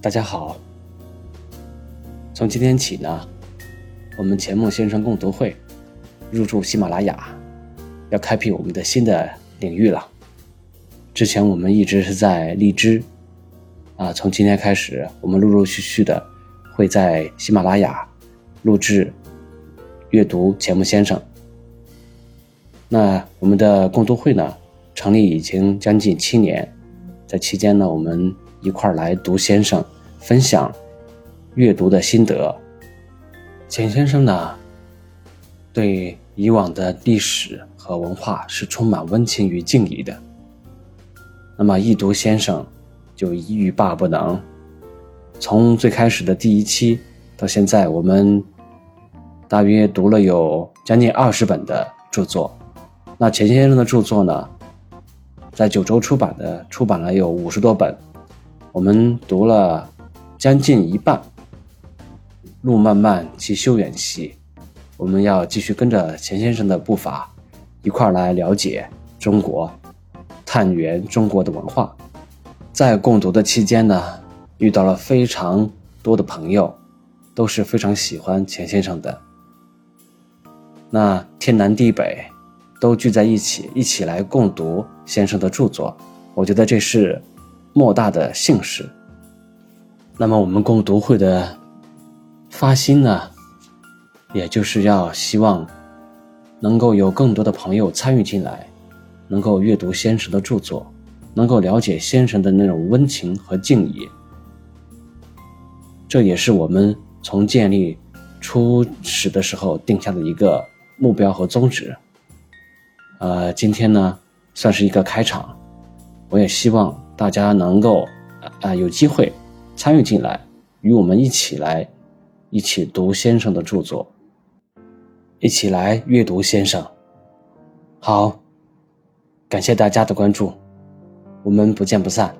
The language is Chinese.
大家好。从今天起呢，我们钱穆先生共读会入驻喜马拉雅，要开辟我们的新的领域了。之前我们一直是在荔枝，啊，从今天开始，我们陆陆续续的会在喜马拉雅录制阅读钱穆先生。那我们的共读会呢，成立已经将近七年，在期间呢，我们一块儿来读先生，分享阅读的心得。钱先生呢，对以往的历史和文化是充满温情与敬意的。那么一读先生，就欲罢不能。从最开始的第一期到现在，我们大约读了有将近二十本的著作。那钱先生的著作呢，在九州出版的，出版了有五十多本，我们读了将近一半。路漫漫其修远兮，我们要继续跟着钱先生的步伐，一块儿来了解中国，探源中国的文化。在共读的期间呢，遇到了非常多的朋友，都是非常喜欢钱先生的。那天南地北。都聚在一起，一起来共读先生的著作，我觉得这是莫大的幸事。那么我们共读会的发心呢，也就是要希望能够有更多的朋友参与进来，能够阅读先生的著作，能够了解先生的那种温情和敬意。这也是我们从建立初始的时候定下的一个目标和宗旨。呃，今天呢，算是一个开场，我也希望大家能够啊有机会参与进来，与我们一起来一起读先生的著作，一起来阅读先生。好，感谢大家的关注，我们不见不散。